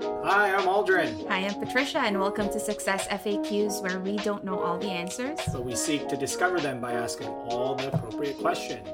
Hi, I'm Aldrin. Hi, I'm Patricia, and welcome to Success FAQs, where we don't know all the answers. But we seek to discover them by asking all the appropriate questions.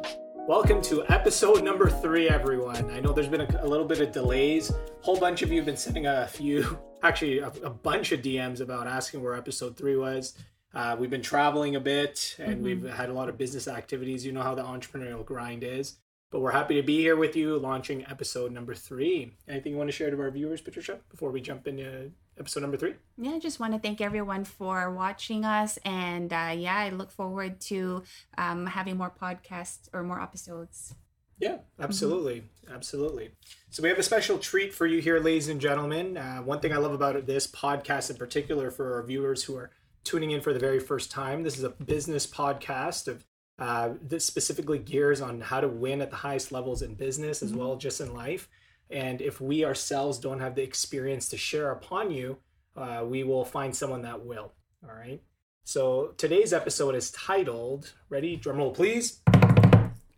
Welcome to episode number three, everyone. I know there's been a, a little bit of delays. A whole bunch of you have been sending a few, actually, a, a bunch of DMs about asking where episode three was. Uh, we've been traveling a bit and mm-hmm. we've had a lot of business activities. You know how the entrepreneurial grind is. But we're happy to be here with you launching episode number three. Anything you want to share to our viewers, Patricia, before we jump into episode number three? Yeah, I just want to thank everyone for watching us. And uh, yeah, I look forward to um, having more podcasts or more episodes. Yeah, absolutely. Mm-hmm. Absolutely. So, we have a special treat for you here, ladies and gentlemen. Uh, one thing I love about this podcast in particular for our viewers who are tuning in for the very first time, this is a business podcast of uh, this specifically gears on how to win at the highest levels in business as mm-hmm. well just in life. And if we ourselves don't have the experience to share upon you uh, we will find someone that will. All right? So today's episode is titled ready? Drumroll please.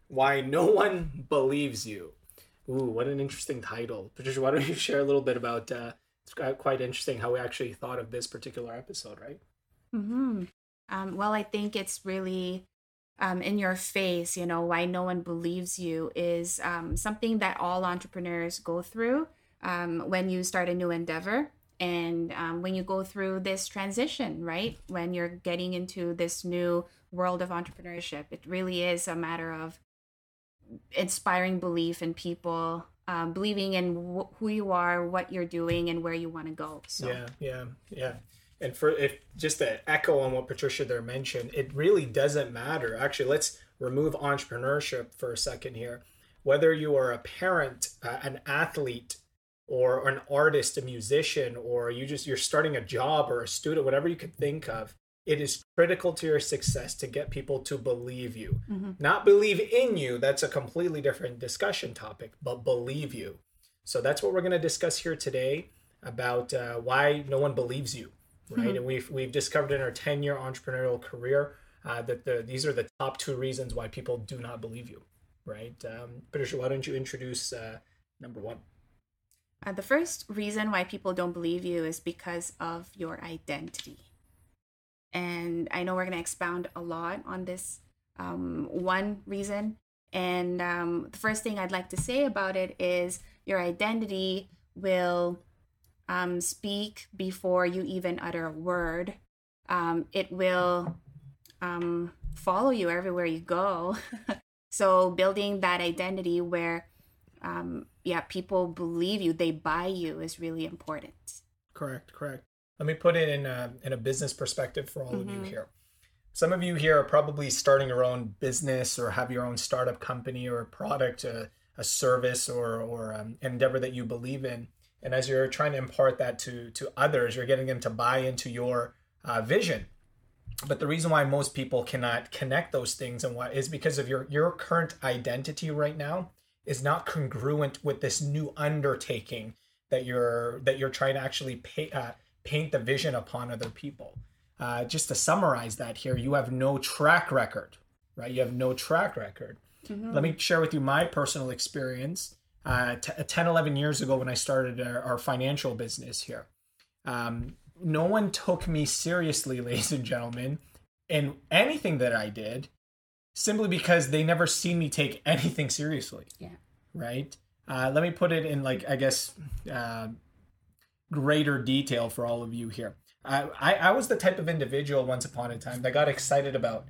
Why no one believes you. Ooh what an interesting title. Patricia why don't you share a little bit about uh, it's quite interesting how we actually thought of this particular episode right? Mm-hmm. um, well i think it's really um, in your face, you know, why no one believes you is um, something that all entrepreneurs go through um, when you start a new endeavor and um, when you go through this transition, right? When you're getting into this new world of entrepreneurship, it really is a matter of inspiring belief in people, um, believing in wh- who you are, what you're doing, and where you want to go. So. Yeah, yeah, yeah and for if just to echo on what Patricia there mentioned, it really doesn't matter. Actually, let's remove entrepreneurship for a second here. Whether you are a parent, uh, an athlete, or, an artist, a musician, or you just you're starting a job or a student, whatever you could think of, it is critical to your success to get people to believe you. Mm-hmm. Not believe in you, that's a completely different discussion topic, but believe you. So that's what we're going to discuss here today about uh, why no one believes you right? Mm-hmm. And we've we've discovered in our ten year entrepreneurial career uh, that the these are the top two reasons why people do not believe you, right? Um, Patricia, why don't you introduce uh, number one? Uh, the first reason why people don't believe you is because of your identity. And I know we're going to expound a lot on this um, one reason. And um, the first thing I'd like to say about it is your identity will um, speak before you even utter a word. Um, it will um, follow you everywhere you go. so building that identity where, um, yeah, people believe you, they buy you is really important. Correct, correct. Let me put it in a, in a business perspective for all mm-hmm. of you mm-hmm. here. Some of you here are probably starting your own business or have your own startup company or a product, a, a service or, or um, endeavor that you believe in and as you're trying to impart that to to others you're getting them to buy into your uh, vision. But the reason why most people cannot connect those things and what is because of your your current identity right now is not congruent with this new undertaking that you're that you're trying to actually pay, uh, paint the vision upon other people. Uh, just to summarize that here you have no track record right? You have no track record. Mm-hmm. let me share with you my personal experience uh, t- 10, 11 years ago when I started our, our financial business here. Um, no one took me seriously, ladies and gentlemen, in anything that I did, simply because they never seen me take anything seriously. Yeah. Right. Uh, let me put it in like I guess uh, greater detail for all of you here. I, I, I was the type of individual once upon a time that got excited about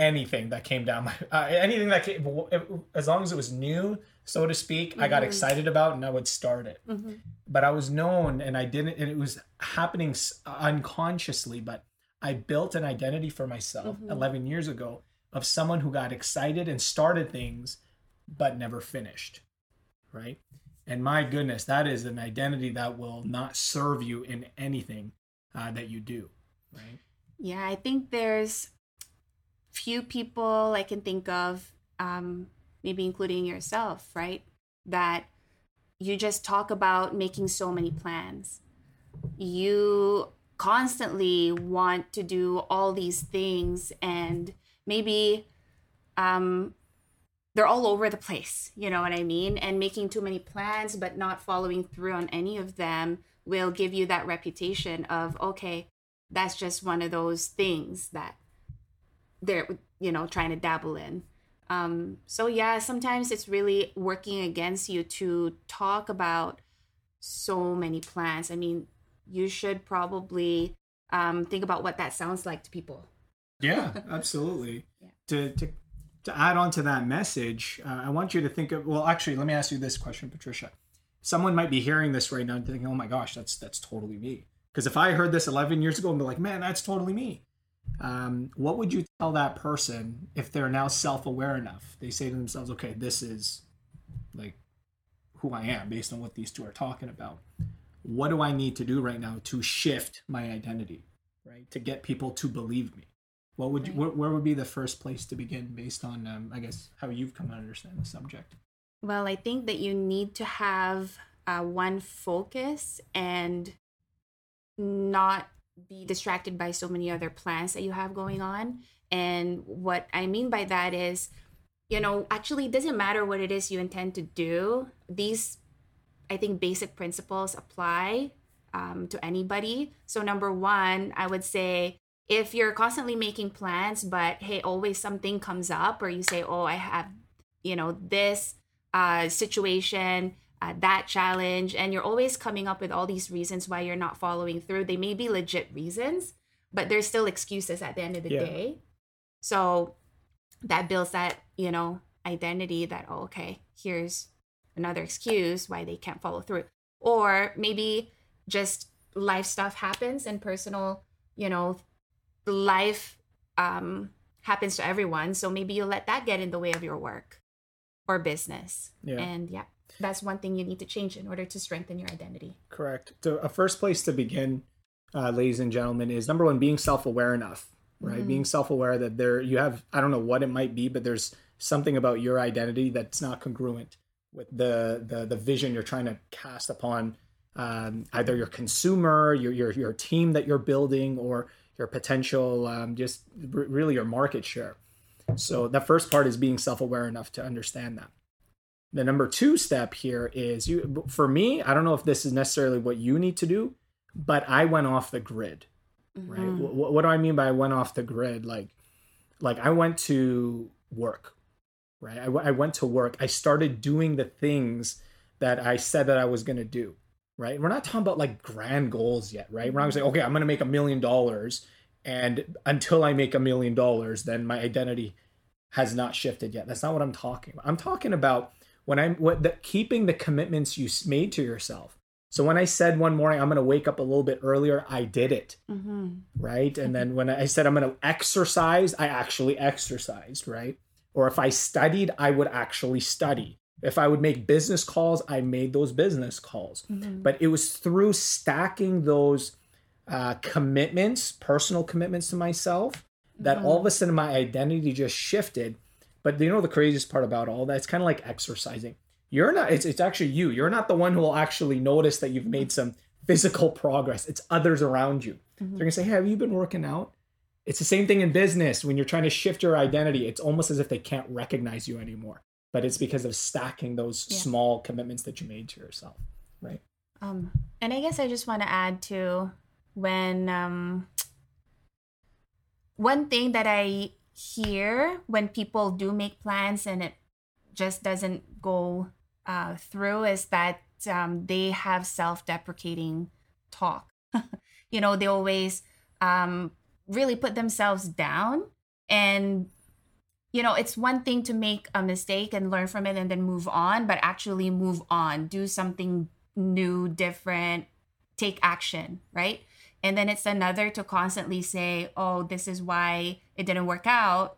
anything that came down my uh, anything that came as long as it was new so to speak mm-hmm. i got mm-hmm. excited about and i would start it mm-hmm. but i was known and i didn't and it was happening unconsciously but i built an identity for myself mm-hmm. 11 years ago of someone who got excited and started things but never finished right and my goodness that is an identity that will not serve you in anything uh, that you do right yeah i think there's few people I can think of, um, maybe including yourself, right? That you just talk about making so many plans. You constantly want to do all these things, and maybe um, they're all over the place you know what i mean and making too many plans but not following through on any of them will give you that reputation of okay that's just one of those things that they're you know trying to dabble in. Um, so yeah sometimes it's really working against you to talk about so many plans. I mean you should probably um, think about what that sounds like to people. Yeah absolutely. Yeah. to, to to add on to that message uh, i want you to think of well actually let me ask you this question patricia. Someone might be hearing this right now and thinking oh my gosh that's that's totally me. Because if i heard this 11 years ago and be like man that's totally me um, what would you tell that person if they're now self-aware enough? They say to themselves okay this is like who i am based on what these two are talking about. What do i need to do right now to shift my identity right to get people to believe me? What would you where, where would be the first place to begin based on um, i guess how you've come to understand the subject? Well, I think that you need to have uh, one focus and not be distracted by so many other plans that you have going on. And what I mean by that is, you know, actually, it doesn't matter what it is you intend to do. These, I think, basic principles apply um, to anybody. So, number one, I would say if you're constantly making plans, but hey, always something comes up, or you say, oh, I have, you know, this uh, situation, uh, that challenge, and you're always coming up with all these reasons why you're not following through. They may be legit reasons, but there's still excuses at the end of the Yeah. day. So that builds that, you know, identity that, oh, okay, here's another excuse why they can't follow through. Or maybe just life stuff happens and personal, you know, life um, happens to everyone. So maybe you let that get in the way of your work or business. Yeah. And yeah, that's one thing you need to change in order to strengthen your identity. Correct. So a first place to begin, uh, ladies and gentlemen, is number one being self-aware enough, right? Mhm. Being self-aware that there you have I don't know what it might be, but there's something about your identity that's not congruent with the the the vision you're trying to cast upon um, either your consumer, your your your team that you're building, or your potential um, just r- really your market share. So the first part is being self-aware enough to understand that the number two step here is you for me i don't know if this is necessarily what you need to do but i went off the grid right? Mhm. Wh- what, do i mean by i went off the grid? Like like i went to work right? I, w- I went to work. I started doing the things that i said that i was going to do right? We're not talking about like grand goals yet right? We're not going to say okay i'm going to make a million dollars and until i make a million dollars then my identity has not shifted yet. That's not what i'm talking about. I'm talking about when I'm what the, keeping the commitments you made to yourself. So when I said one morning I'm going to wake up a little bit earlier, I did it, Mhm. right? And then when I said I'm going to exercise, I actually exercised, right? Or if I studied, I would actually study. If I would make business calls, I made those business calls. Mhm. But it was through stacking those uh, commitments, personal commitments to myself, that all of a sudden my identity just shifted. But you know the craziest part about all that? It's kind of like exercising. You're not. It's it's actually you. You're not the one who will actually notice that you've made some physical progress. It's others around you. They're gonna say, "Hey, have you been working out?" It's the same thing in business. When you're trying to shift your identity, it's almost as if they can't recognize you anymore. But it's because of stacking those Yeah. small commitments that you made to yourself, right? Um, and I guess I just want to add to when um, one thing that I hear when people do make plans and it just doesn't go uh, through is that um, they have self-deprecating talk. you know, they always um, really put themselves down and you know, it's one thing to make a mistake and learn from it and then move on, but actually move on, do something new, different, take action, right? And then it's another to constantly say, oh, this is why it didn't work out.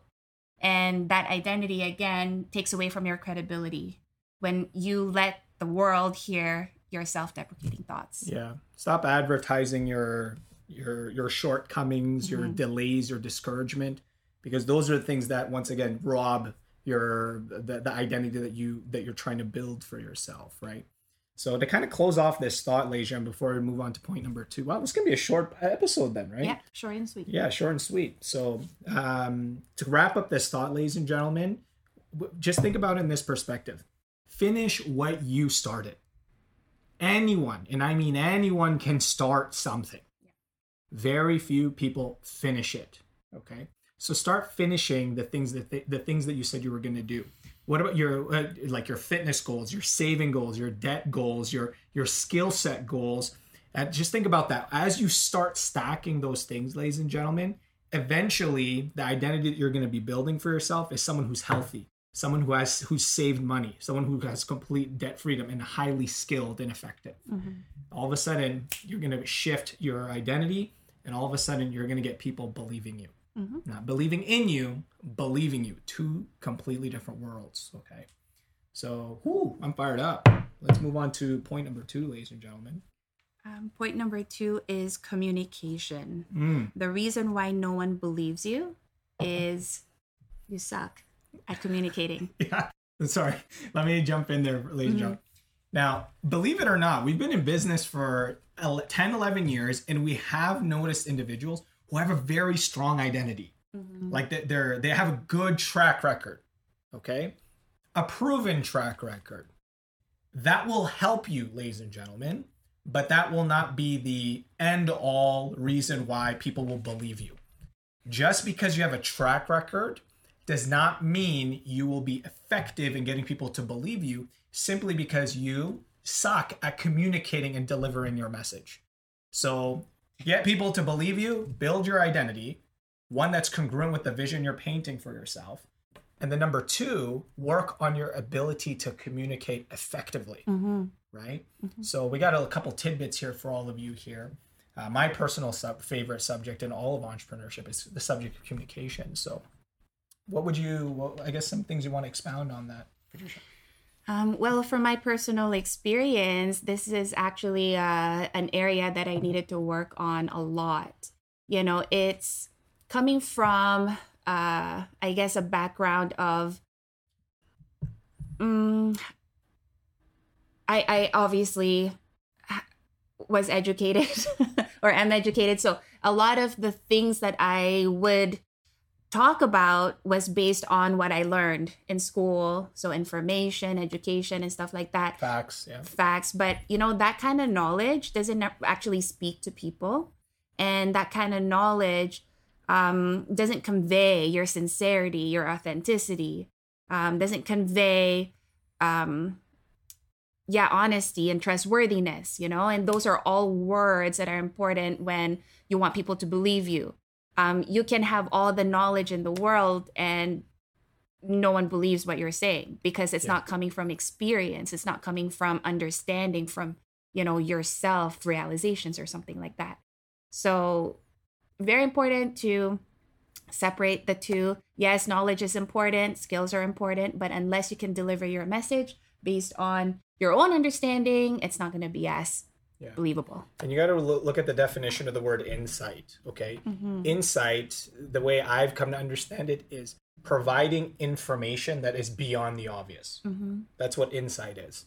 And that identity, again, takes away from your credibility when you let the world hear your self deprecating thoughts. Yeah. Stop advertising your your your shortcomings, your Mhm. delays, your discouragement, because those are the things that once again rob your the, the identity that you that you're trying to build for yourself, right? So to kind of close off this thought, Lejean, before we move on to point number two. Well, this is gonna be a short episode then, right? Yeah, short and sweet. Yeah, short and sweet. So um, to wrap up this thought, ladies and gentlemen, just think about it in this perspective. Finish what you started. Anyone, and I mean anyone, can start something. Very few people finish it. Okay, so start finishing the things that th- the things that you said you were going to do. What about your uh, like your fitness goals, your saving goals, your debt goals, your your skill set goals? Uh, just think about that as you start stacking those things, ladies and gentlemen. Eventually, the identity that you're going to be building for yourself is someone who's healthy, someone who has who's saved money, someone who has complete debt freedom and highly skilled and effective. Mm-hmm. All of a sudden, you're going to shift your identity, and all of a sudden, you're going to get people believing you. Mm-hmm. Not believing in you, believing you. Two completely different worlds. Okay. So, whoo, I'm fired up. Let's move on to point number two, ladies and gentlemen. Um, point number two is communication. Mm. The reason why no one believes you is you suck at communicating. yeah. Sorry. Let me jump in there, ladies mm-hmm. and gentlemen. Now, believe it or not, we've been in business for 10, 11 years, and we have noticed individuals who have a very strong identity. Mm-hmm. Like they're they have a good track record, okay? A proven track record. That will help you, ladies and gentlemen, but that will not be the end all reason why people will believe you. Just because you have a track record does not mean you will be effective in getting people to believe you simply because you suck at communicating and delivering your message. So, get people to believe you, build your identity, one that's congruent with the vision you're painting for yourself. And then number two, work on your ability to communicate effectively. Mm-hmm. Right? Mm-hmm. So, we got a couple tidbits here for all of you here. Uh, my personal sub- favorite subject in all of entrepreneurship is the subject of communication. So, what would you, well, I guess, some things you want to expound on that, Patricia? Um, well, from my personal experience, this is actually uh, an area that I needed to work on a lot. You know, it's coming from, uh, I guess, a background of. Um, I, I obviously was educated or am educated. So a lot of the things that I would talk about was based on what I learned in school. So information, education, and stuff like that. Facts, yeah. Facts. But, you know, that kind of knowledge doesn't actually speak to people. And that kind of knowledge um, doesn't convey your sincerity, your authenticity, um, doesn't convey, um, yeah, honesty and trustworthiness, you know? And those are all words that are important when you want people to believe you um, you can have all the knowledge in the world and no one believes what you're saying because it's yeah. not coming from experience. It's not coming from understanding from you know yourself realizations or something like that. So very important to separate the two. Yes knowledge is important skills are important but unless you can deliver your message based on your own understanding it's not going to be as yeah. believable. And you got to look at the definition of the word insight. Okay, mm-hmm. insight. The way I've come to understand it is providing information that is beyond the obvious. Mm-hmm. That's what insight is.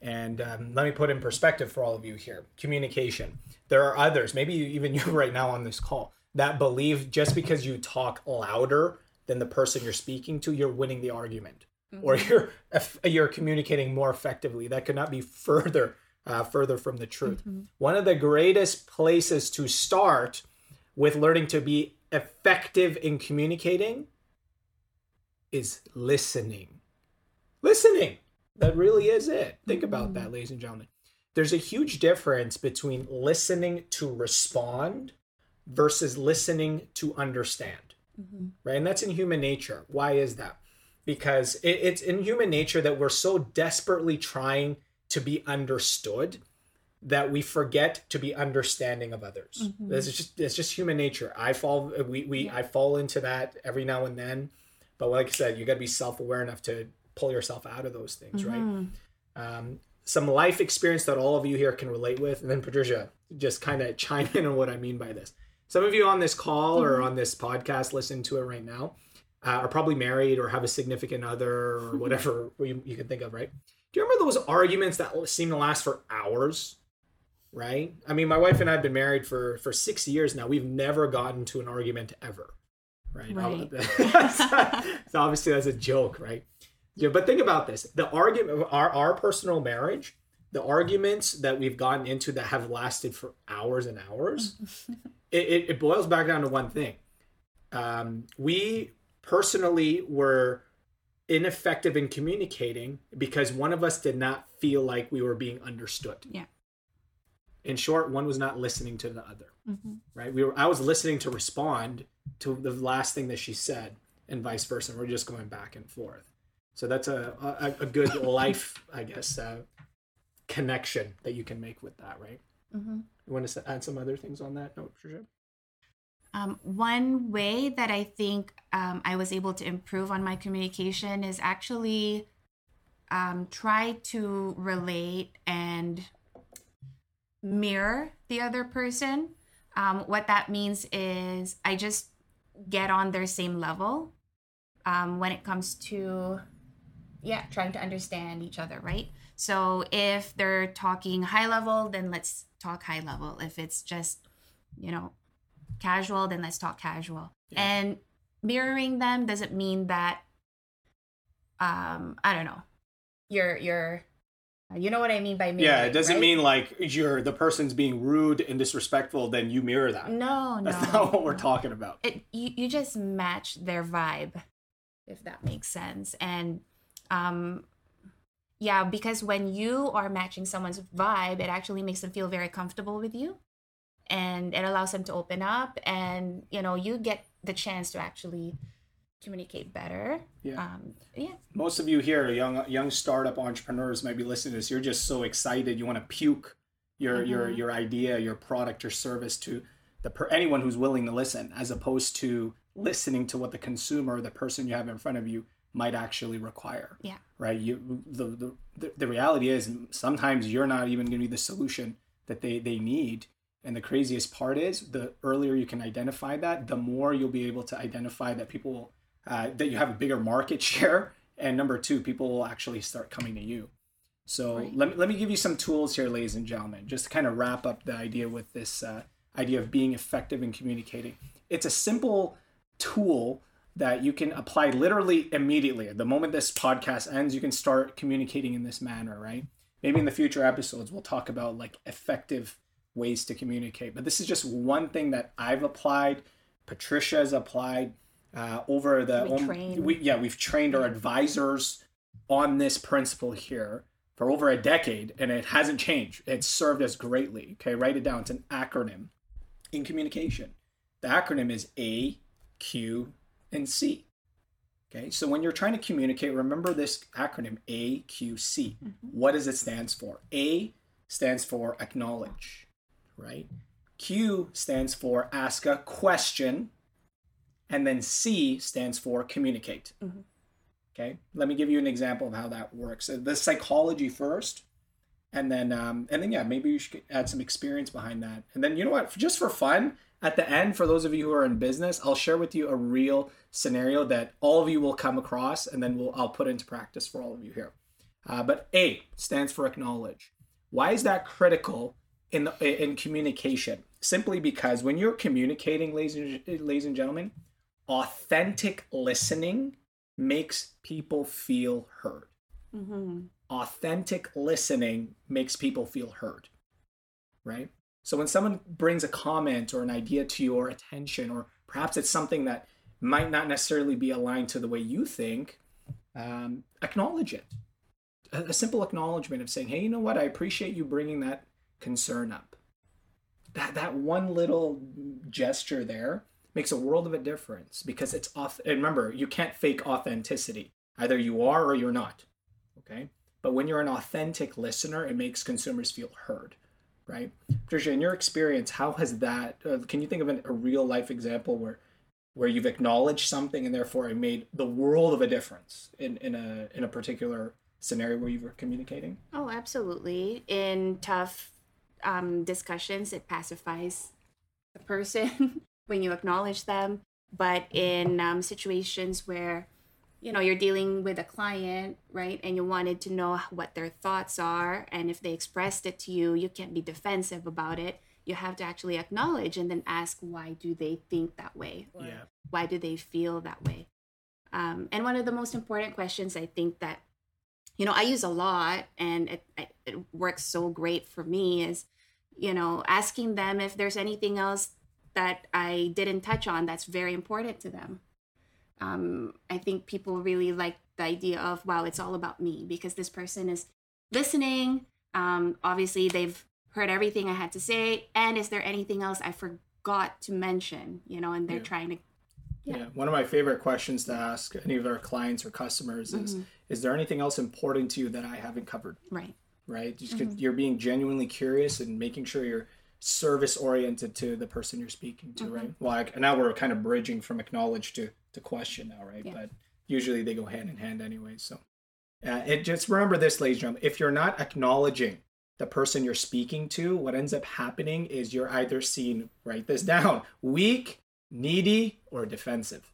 And um, let me put in perspective for all of you here: communication. There are others, maybe even you right now on this call, that believe just because you talk louder than the person you're speaking to, you're winning the argument, mm-hmm. or you're you're communicating more effectively. That could not be further uh, further from the truth. Mm-hmm. One of the greatest places to start with learning to be effective in communicating is listening. Listening. That really is it. Think mm-hmm. about that, ladies and gentlemen. There's a huge difference between listening to respond versus listening to understand. Mm-hmm. Right? And that's in human nature. Why is that? Because it, it's in human nature that we're so desperately trying to be understood that we forget to be understanding of others. Mm-hmm. This is just it's just human nature. I fall we, we yeah. I fall into that every now and then. But like I said, you gotta be self-aware enough to pull yourself out of those things, mm-hmm. right? Um, some life experience that all of you here can relate with, and then Patricia, just kind of chime in on what I mean by this. Some of you on this call mm-hmm. or on this podcast, listen to it right now, uh, are probably married or have a significant other or whatever you, you can think of, right? Do you remember those arguments that seem to last for hours? Right? I mean, my wife and I have been married for for six years now. We've never gotten to an argument ever. Right? right. so obviously that's a joke, right? Yeah, but think about this: the argument, our our personal marriage, the arguments that we've gotten into that have lasted for hours and hours, it, it, it boils back down to one thing. Um, we personally were ineffective in communicating because one of us did not feel like we were being understood. Yeah. In short, one was not listening to the other. Mm-hmm. Right? We were I was listening to respond to the last thing that she said and vice versa. We're just going back and forth. So that's a a, a good life, I guess, uh, connection that you can make with that, right? Mm-hmm. You want to add some other things on that note? Um, one way that I think um, I was able to improve on my communication is actually um, try to relate and mirror the other person. Um, what that means is I just get on their same level um, when it comes to, yeah, trying to understand each other, right? So if they're talking high level, then let's talk high level. If it's just, you know, casual, then let's talk casual. Yeah. And mirroring them doesn't mean that um I don't know. You're you're you know what I mean by mirroring. Yeah, it doesn't right? mean like you're the person's being rude and disrespectful, then you mirror that. No, no. That's not what we're no. talking about. It you, you just match their vibe, if that makes sense. And um yeah, because when you are matching someone's vibe, it actually makes them feel very comfortable with you. And it allows them to open up and you know, you get the chance to actually communicate better. Yeah. Um yeah. Most of you here, young young startup entrepreneurs, might be listening to this. You're just so excited. You want to puke your your Mhm. your idea, your product, your service to the per, anyone who's willing to listen, as opposed to listening to what the consumer, the person you have in front of you, might actually require. Yeah. Right. You the the the, the reality is sometimes you're not even going to be the solution that they they need. And the craziest part is the earlier you can identify that, the more you'll be able to identify that people uh, that you have a bigger market share, and number two, people will actually start coming to you. So Right. let me let me give you some tools here, ladies and gentlemen, just to kind of wrap up the idea with this uh, idea of being effective in communicating. It's a simple tool that you can apply literally immediately. The moment this podcast ends, you can start communicating in this manner, right? Maybe in the future episodes, we'll talk about like effective ways to communicate. But this is just one thing that I've applied. Patricia has applied uh, over the. We train. we, yeah, we've trained our advisors on this principle here for over a decade, and it hasn't changed. It's served us greatly. Okay, write it down. It's an acronym in communication. The acronym is A, Q, and C. Okay, so when you're trying to communicate, remember this acronym AQC. What does it stands for? A stands for acknowledge, right? Q stands for ask a question, and then C stands for communicate. Mhm. Okay, let me give you an example of how that works. The psychology first, and then um, and then yeah, maybe you should add some experience behind that. And then you know what? Just for fun, at the end, for those of you who are in business, I'll share with you a real scenario that all of you will come across, and then we'll I'll put into practice for all of you here. Uh, but A stands for acknowledge. Why is that critical in the, in communication? Simply because when you're communicating, ladies and, ladies and gentlemen, authentic listening makes people feel heard Mm-hmm. authentic listening makes people feel heard right so when someone brings a comment or an idea to your attention or perhaps it's something that might not necessarily be aligned to the way you think um, acknowledge it a, a simple acknowledgement of saying hey you know what i appreciate you bringing that concern up. That that one little gesture there makes a world of a difference because it's off and remember you can't fake authenticity. Either you are or you're not okay? But when you're an authentic listener it makes consumers feel heard right? Patricia in your experience how has that uh, can you think of an, a real life example where where you've acknowledged something and therefore it made the world of a difference in in a in a particular scenario where you were communicating? Oh, absolutely. In tough um, discussions, it pacifies the person when you acknowledge them. But in um, situations where, you know, you're dealing with a client, right, and you wanted to know what their thoughts are, and if they expressed it to you, you can't be defensive about it. You have to actually acknowledge and then ask, why do they think that way? Yeah why do they feel that way? Um, and one of the most important questions I think that, you know, I use a lot and it, it works so great for me is, you know, asking them if there's anything else that I didn't touch on that's very important to them. Um, I think people really like the idea of, wow, it's all about me because this person is listening. Um, obviously, they've heard everything I had to say. And is there anything else I forgot to mention? You know, and they're Yeah. trying to Yeah. Yeah. One of my favorite questions to ask any of our clients or customers is Mm-hmm. Is there anything else important to you that I haven't covered? Right. Right? Just Mm-hmm. you're being genuinely curious and making sure you're service oriented to the person you're speaking to, Mm-hmm. right? Well, and now we're kind of bridging from acknowledge to, to question now, right? Yeah. But usually they go hand in hand anyway. So uh, it just remember this, ladies and gentlemen. If you're not acknowledging the person you're speaking to, what ends up happening is you're either seen, write this down, weak, needy, or defensive.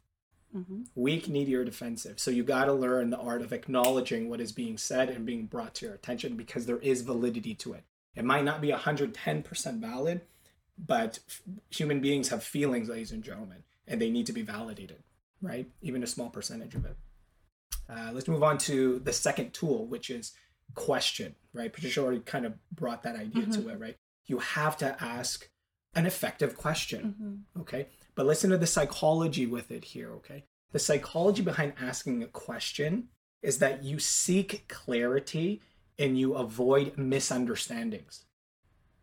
hmm Weak, needy, or defensive. So you got to learn the art of acknowledging what is being said and being brought to your attention because there is validity to it. It might not be 110% valid, but f- human beings have feelings, ladies and gentlemen, and they need to be validated, right? Even a small percentage of it. Uh, let's move on to the second tool, which is question, right? Patricia already kind of brought that idea to it, right? You have to ask an effective question, hmm okay? But listen to the psychology with it here, okay? The psychology behind asking a question is that you seek clarity and you avoid misunderstandings,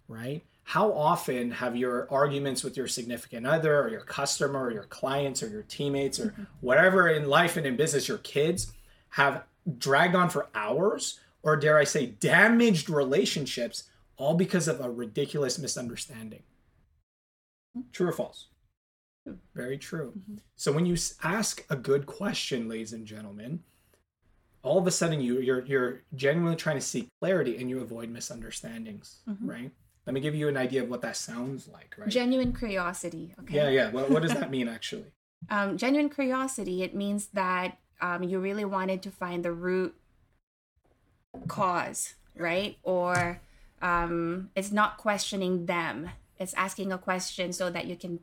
right? How often have your arguments with your significant other or your customer or your clients or your teammates or mm-hmm. whatever in life and in business, your kids have dragged on for hours or dare I say damaged relationships all because of a ridiculous misunderstanding? True or false? Very true. So when you ask a good question, ladies and gentlemen, all of a sudden you you're you're genuinely trying to seek clarity and you avoid misunderstandings, right? Let me give you an idea of what that sounds like, right? Genuine curiosity. Okay. yeah, yeah. What, what does that mean actually? Um, genuine curiosity. It means that um, you really wanted to find the root cause, right? Or um, it's not questioning them. It's asking a question so that you can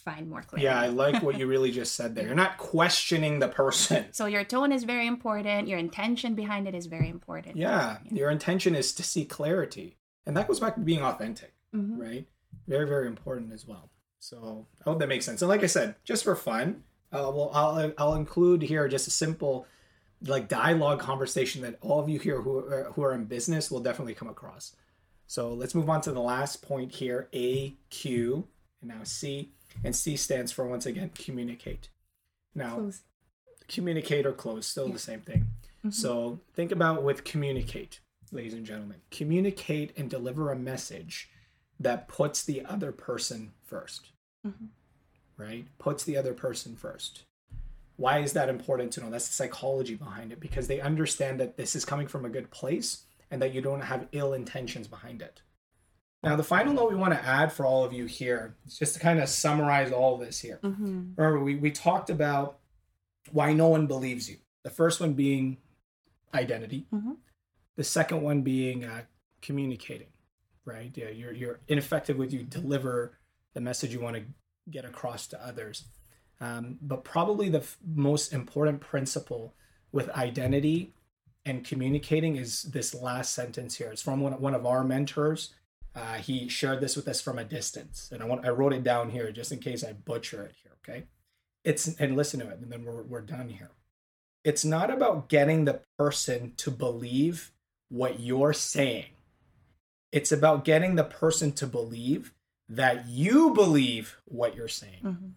find more clarity. Yeah, I like what you really just said there. You're not questioning the person. So your tone is very important. Your intention behind it is very important. Yeah, your intention is to see clarity. And that goes back to being authentic, Mhm. right? Very, very important as well. So I hope that makes sense. And like I said, just for fun, uh, well, I'll, I'll include here just a simple like dialogue conversation that all of you here who are, who are in business will definitely come across. So let's move on to the last point here A, Q, and now C. And C stands for, once again, communicate. Now, Close. communicate or close, still the same thing. Mm-hmm. So think about with communicate, ladies and gentlemen. Communicate and deliver a message that puts the other person 1st mm-hmm. right? Puts the other person first. Why is that important to know? That's the psychology behind it because they understand that this is coming from a good place and that you don't have ill intentions behind it. Now, the final note we want to add for all of you here is just to kind of summarize all of this here. Mhm. Remember, we, we talked about why no one believes you. The first one being identity. Mhm. The second one being uh, communicating, right? Yeah, you're you're ineffective with you deliver the message you want to get across to others. Um, but probably the f- most important principle with identity and communicating is this last sentence here. It's from one, one of our mentors. Uh, he shared this with us from a distance, and I want I wrote it down here just in case I butcher it here. Okay, it's and listen to it, and then we're we're done here. It's not about getting the person to believe what you're saying. It's about getting the person to believe that you believe what you're saying Mhm.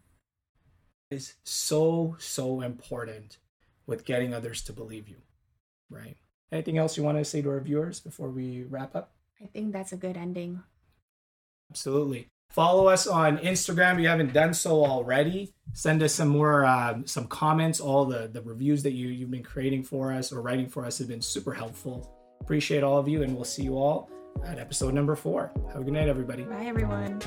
is so so important with getting others to believe you right anything else you want to say to our viewers before we wrap up I think that's a good ending. absolutely. Follow us on instagram if you haven't done so already. Send us some more um, some comments. All the the reviews that you you've been creating for us or writing for us have been super helpful. Appreciate all of you and we'll see you all at episode number four. Have a good night everybody. Bye, everyone.